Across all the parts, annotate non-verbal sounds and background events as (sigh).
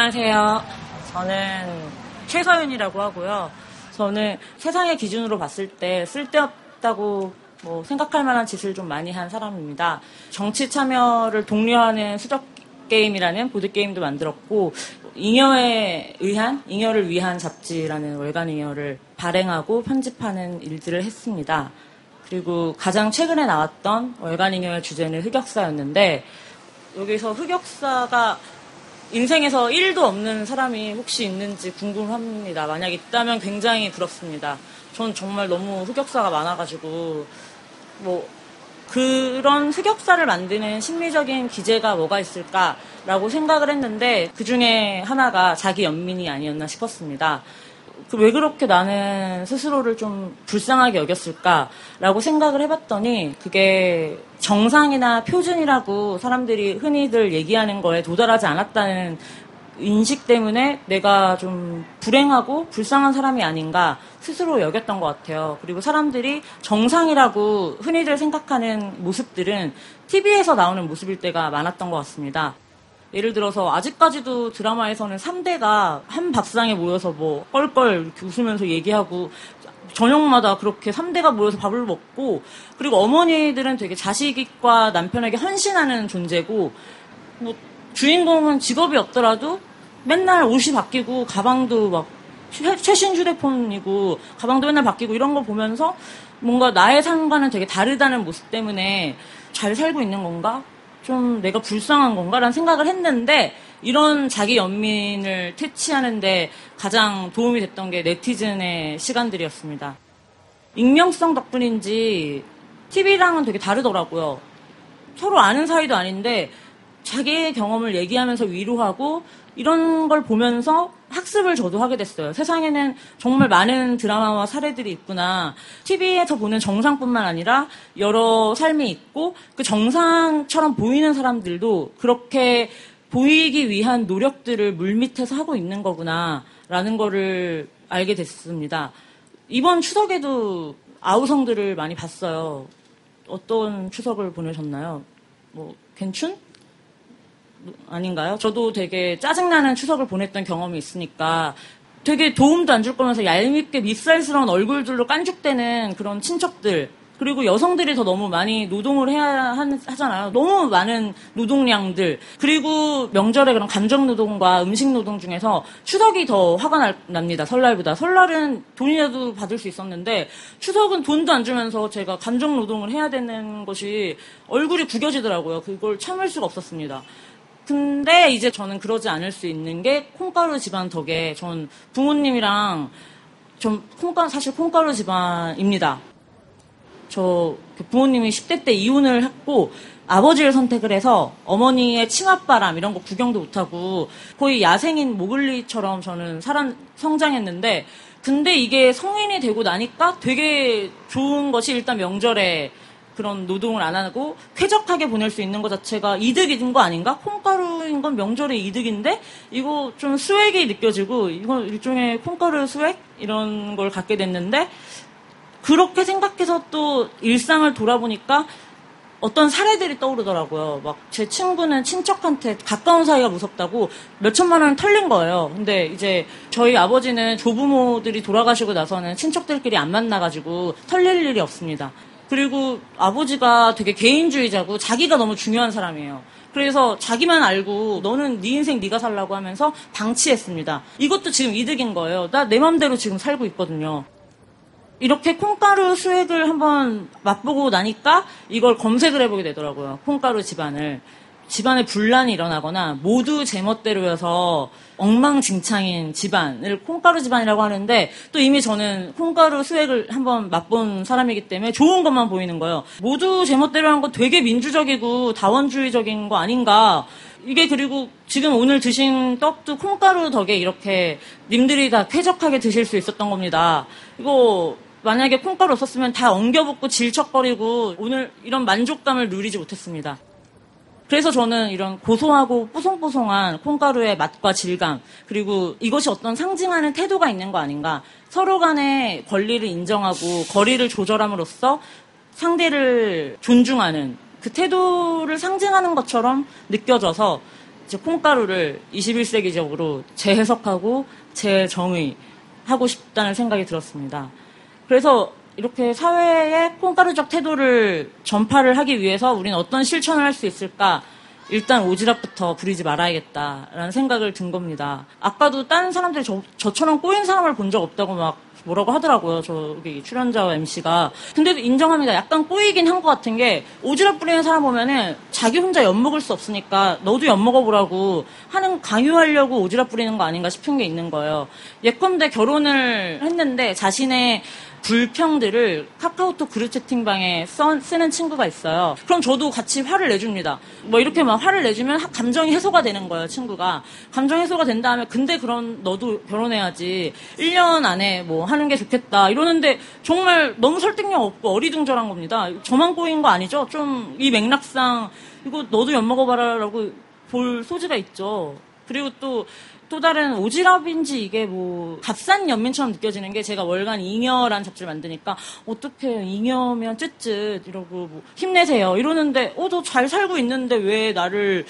안녕하세요. 저는 최서윤이라고 하고요. 저는 세상의 기준으로 봤을 때 쓸데없다고 뭐 생각할 만한 짓을 좀 많이 한 사람입니다. 정치 참여를 독려하는 수적 게임이라는 보드 게임도 만들었고 잉여에 의한 잉여를 위한 잡지라는 월간 잉여를 발행하고 편집하는 일들을 했습니다. 그리고 가장 최근에 나왔던 월간 잉여의 주제는 흑역사였는데 여기서 흑역사가 인생에서 1도 없는 사람이 혹시 있는지 궁금합니다. 만약 있다면 굉장히 부럽습니다. 전 정말 너무 흑역사가 많아가지고 뭐 그런 흑역사를 만드는 심리적인 기제가 뭐가 있을까라고 생각을 했는데 그 중에 하나가 자기 연민이 아니었나 싶었습니다. 그 왜 그렇게 나는 스스로를 좀 불쌍하게 여겼을까라고 생각을 해봤더니 그게 정상이나 표준이라고 사람들이 흔히들 얘기하는 거에 도달하지 않았다는 인식 때문에 내가 좀 불행하고 불쌍한 사람이 아닌가 스스로 여겼던 것 같아요. 그리고 사람들이 정상이라고 흔히들 생각하는 모습들은 TV에서 나오는 모습일 때가 많았던 것 같습니다. 예를 들어서 아직까지도 드라마에서는 3대가 한 밥상에 모여서 뭐 껄껄 웃으면서 얘기하고 저녁마다 그렇게 3대가 모여서 밥을 먹고 그리고 어머니들은 되게 자식과 남편에게 헌신하는 존재고 뭐 주인공은 직업이 없더라도 맨날 옷이 바뀌고 가방도 막 최신 휴대폰이고 가방도 맨날 바뀌고 이런 걸 보면서 뭔가 나의 삶과는 되게 다르다는 모습 때문에 잘 살고 있는 건가? 좀 내가 불쌍한 건가라는 생각을 했는데 이런 자기 연민을 퇴치하는데 가장 도움이 됐던 게 네티즌의 시간들이었습니다. 익명성 덕분인지 TV랑은 되게 다르더라고요. 서로 아는 사이도 아닌데 자기의 경험을 얘기하면서 위로하고 이런 걸 보면서 학습을 저도 하게 됐어요. 세상에는 정말 많은 드라마와 사례들이 있구나. TV에서 보는 정상뿐만 아니라 여러 삶이 있고 그 정상처럼 보이는 사람들도 그렇게 보이기 위한 노력들을 물밑에서 하고 있는 거구나. 라는 거를 알게 됐습니다. 이번 추석에도 아우성들을 많이 봤어요. 어떤 추석을 보내셨나요? 뭐, 괜춘? 아닌가요? 저도 되게 짜증나는 추석을 보냈던 경험이 있으니까 되게 도움도 안 줄 거면서 얄밉게 밉살스러운 얼굴들로 깐죽대는 그런 친척들 그리고 여성들이 더 너무 많이 노동을 해야 하잖아요. 너무 많은 노동량들. 그리고 명절에 그런 감정 노동과 음식 노동 중에서 추석이 더 화가 납니다. 설날보다. 설날은 돈이라도 받을 수 있었는데 추석은 돈도 안 주면서 제가 감정 노동을 해야 되는 것이 얼굴이 구겨지더라고요. 그걸 참을 수가 없었습니다. 근데 이제 저는 그러지 않을 수 있는 게 콩가루 집안 덕에 전 부모님이랑 좀 콩가루 사실 콩가루 집안입니다. 저그 부모님이 10대 때 이혼을 했고 아버지를 선택을 해서 어머니의 치맛바람 이런 거 구경도 못하고 거의 야생인 모글리처럼 저는 살아 성장했는데 근데 이게 성인이 되고 나니까 되게 좋은 것이 일단 명절에 그런 노동을 안 하고 쾌적하게 보낼 수 있는 것 자체가 이득인 거 아닌가? 콩가루인 건 명절의 이득인데 이거 좀 수액이 느껴지고 이건 일종의 콩가루 수액 이런 걸 갖게 됐는데 그렇게 생각해서 또 일상을 돌아보니까 어떤 사례들이 떠오르더라고요. 막 제 친구는 친척한테 가까운 사이가 무섭다고 몇 천만 원을 털린 거예요. 근데 이제 저희 아버지는 조부모들이 돌아가시고 나서는 친척들끼리 안 만나가지고 털릴 일이 없습니다. 그리고 아버지가 되게 개인주의자고 자기가 너무 중요한 사람이에요. 그래서 자기만 알고 너는 네 인생 네가 살라고 하면서 방치했습니다. 이것도 지금 이득인 거예요. 나 내 맘대로 지금 살고 있거든요. 이렇게 콩가루 수액을 한번 맛보고 나니까 이걸 검색을 해보게 되더라고요. 콩가루 집안을. 집안에 분란이 일어나거나 모두 제멋대로여서 엉망진창인 집안을 콩가루 집안이라고 하는데 또 이미 저는 콩가루 수액을 한번 맛본 사람이기 때문에 좋은 것만 보이는 거예요. 모두 제멋대로 한 거 되게 민주적이고 다원주의적인 거 아닌가. 이게 그리고 지금 오늘 드신 떡도 콩가루 덕에 이렇게 님들이 다 쾌적하게 드실 수 있었던 겁니다. 이거 만약에 콩가루 없었으면 다 엉겨붙고 질척거리고 오늘 이런 만족감을 누리지 못했습니다. 그래서 저는 이런 고소하고 뽀송뽀송한 콩가루의 맛과 질감, 그리고 이것이 어떤 상징하는 태도가 있는 거 아닌가. 서로 간의 권리를 인정하고 거리를 조절함으로써 상대를 존중하는 그 태도를 상징하는 것처럼 느껴져서 이제 콩가루를 21세기적으로 재해석하고 재정의하고 싶다는 생각이 들었습니다. 그래서 이렇게 사회의 콩가루적 태도를 전파를 하기 위해서 우리는 어떤 실천을 할 수 있을까? 일단 오지랖부터 부리지 말아야겠다라는 생각을 든 겁니다. 아까도 다른 사람들이 저, 저처럼 꼬인 사람을 본 적 없다고 막 뭐라고 하더라고요. 저기 출연자와 MC가. 근데도 인정합니다. 약간 꼬이긴 한 것 같은 게 오지랖 부리는 사람 보면은 자기 혼자 엿 먹을 수 없으니까 너도 엿 먹어보라고 하는 강요하려고 오지랖 부리는 거 아닌가 싶은 게 있는 거예요. 예컨대 결혼을 했는데 자신의 불평들을 카카오톡 그룹 채팅방에 써, 쓰는 친구가 있어요. 그럼 저도 같이 화를 내줍니다. 뭐 이렇게 막 화를 내주면 감정이 해소가 되는 거예요, 친구가. 감정 해소가 된 다음에 근데 그런 너도 결혼해야지. 1년 안에 뭐 하는 게 좋겠다. 이러는데 정말 너무 설득력 없고 어리둥절한 겁니다. 저만 꼬인 거 아니죠? 좀 이 맥락상 이거 너도 엿 먹어봐라라고 볼 소지가 있죠. 그리고 또또 다른 오지랖인지 이게 뭐 값싼 연민처럼 느껴지는 게 제가 월간 잉여란 잡지를 만드니까 어떻게 잉여면 쯧쯧 이러고 뭐 힘내세요 이러는데 어저 잘 살고 있는데 왜 나를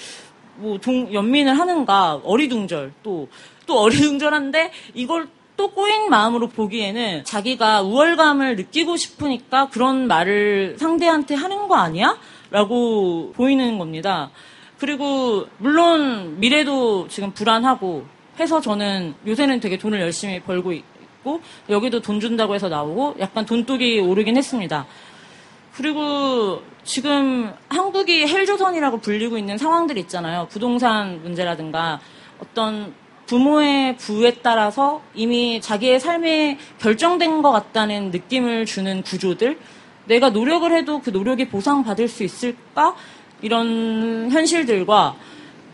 뭐 동, 연민을 하는가 어리둥절 또 또 어리둥절한데 이걸 또 꼬인 마음으로 보기에는 자기가 우월감을 느끼고 싶으니까 그런 말을 상대한테 하는 거 아니야? 라고 보이는 겁니다. 그리고 물론 미래도 지금 불안하고 해서 저는 요새는 되게 돈을 열심히 벌고 있고 여기도 돈 준다고 해서 나오고 약간 돈독이 오르긴 했습니다. 그리고 지금 한국이 헬조선이라고 불리고 있는 상황들이 있잖아요. 부동산 문제라든가 어떤 부모의 부에 따라서 이미 자기의 삶이 결정된 것 같다는 느낌을 주는 구조들. 내가 노력을 해도 그 노력이 보상받을 수 있을까? 이런 현실들과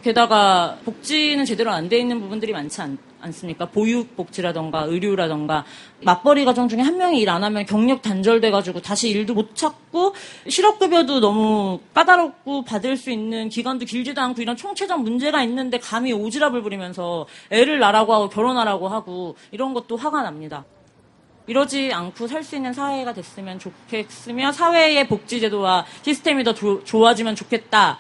게다가 복지는 제대로 안 돼 있는 부분들이 많지 않, 않습니까? 보육복지라던가 의료라던가 맞벌이 가정 중에 한 명이 일 안 하면 경력 단절돼가지고 다시 일도 못 찾고 실업급여도 너무 까다롭고 받을 수 있는 기간도 길지도 않고 이런 총체적 문제가 있는데 감히 오지랖을 부리면서 애를 낳라고 하고 결혼하라고 하고 이런 것도 화가 납니다. 이러지 않고 살 수 있는 사회가 됐으면 좋겠으며 사회의 복지제도와 시스템이 더 조, 좋아지면 좋겠다.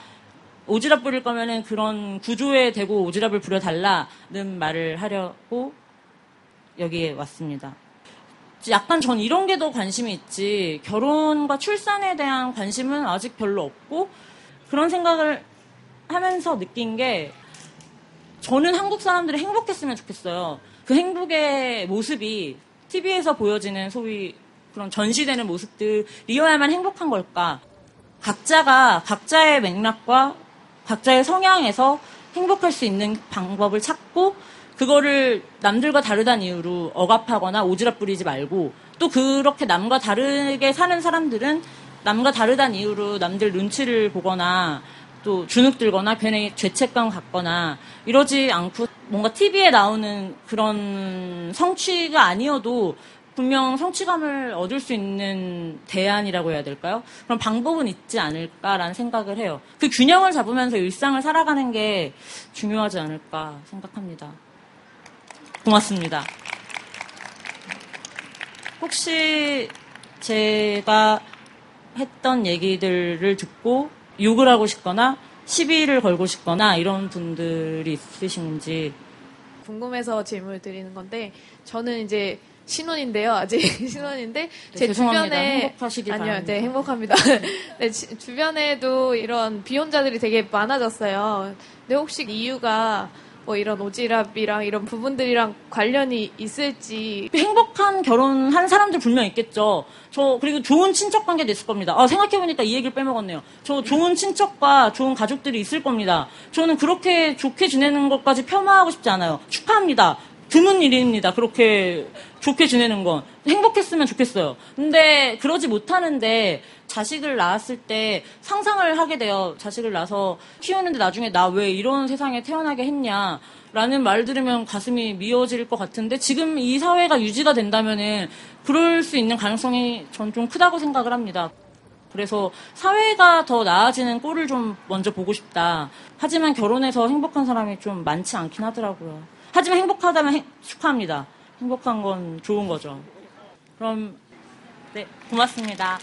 오지랖 부릴 거면은 그런 구조에 대고 오지랖을 부려달라는 말을 하려고 여기에 왔습니다. 약간 전 이런 게 더 관심이 있지 결혼과 출산에 대한 관심은 아직 별로 없고 그런 생각을 하면서 느낀 게 저는 한국 사람들이 행복했으면 좋겠어요. 그 행복의 모습이 TV에서 보여지는 소위 그런 전시되는 모습들이어야만 행복한 걸까? 각자가 각자의 맥락과 각자의 성향에서 행복할 수 있는 방법을 찾고 그거를 남들과 다르다는 이유로 억압하거나 오지랖 부리지 말고 또 그렇게 남과 다르게 사는 사람들은 남과 다르다는 이유로 남들 눈치를 보거나 또 주눅 들거나 괜히 죄책감 갖거나 이러지 않고 뭔가 TV에 나오는 그런 성취가 아니어도 분명 성취감을 얻을 수 있는 대안이라고 해야 될까요? 그런 방법은 있지 않을까라는 생각을 해요. 그 균형을 잡으면서 일상을 살아가는 게 중요하지 않을까 생각합니다. 고맙습니다. 혹시 제가 했던 얘기들을 듣고 욕을 하고 싶거나 시비를 걸고 싶거나 이런 분들이 있으신지 궁금해서 질문을 드리는 건데 저는 이제 신혼인데요. 아직 (laughs) 신혼인데 네, 제 주변에 행복하시길 아니요, 바랍니다. 네 행복합니다. (laughs) 네, 지, 주변에도 이런 비혼자들이 되게 많아졌어요. 근데 혹시 이유가 뭐 이런 오지랖이랑 이런 부분들이랑 관련이 있을지 행복한 결혼한 사람들 분명 있겠죠. 저 그리고 좋은 친척 관계도 있을 겁니다. 아, 생각해 보니까 이 얘기를 빼먹었네요. 저 좋은 친척과 좋은 가족들이 있을 겁니다. 저는 그렇게 좋게 지내는 것까지 폄하하고 싶지 않아요. 축하합니다. 드문 일입니다. 그렇게 좋게 지내는 건. 행복했으면 좋겠어요. 근데 그러지 못하는데 자식을 낳았을 때 상상을 하게 돼요. 자식을 낳아서 키우는데 나중에 나 왜 이런 세상에 태어나게 했냐. 라는 말 들으면 가슴이 미어질 것 같은데 지금 이 사회가 유지가 된다면은 그럴 수 있는 가능성이 전 좀 크다고 생각을 합니다. 그래서 사회가 더 나아지는 꼴을 좀 먼저 보고 싶다. 하지만 결혼해서 행복한 사람이 좀 많지 않긴 하더라고요. 하지만 행복하다면 행, 축하합니다. 행복한 건 좋은 거죠. 그럼, 네, 고맙습니다.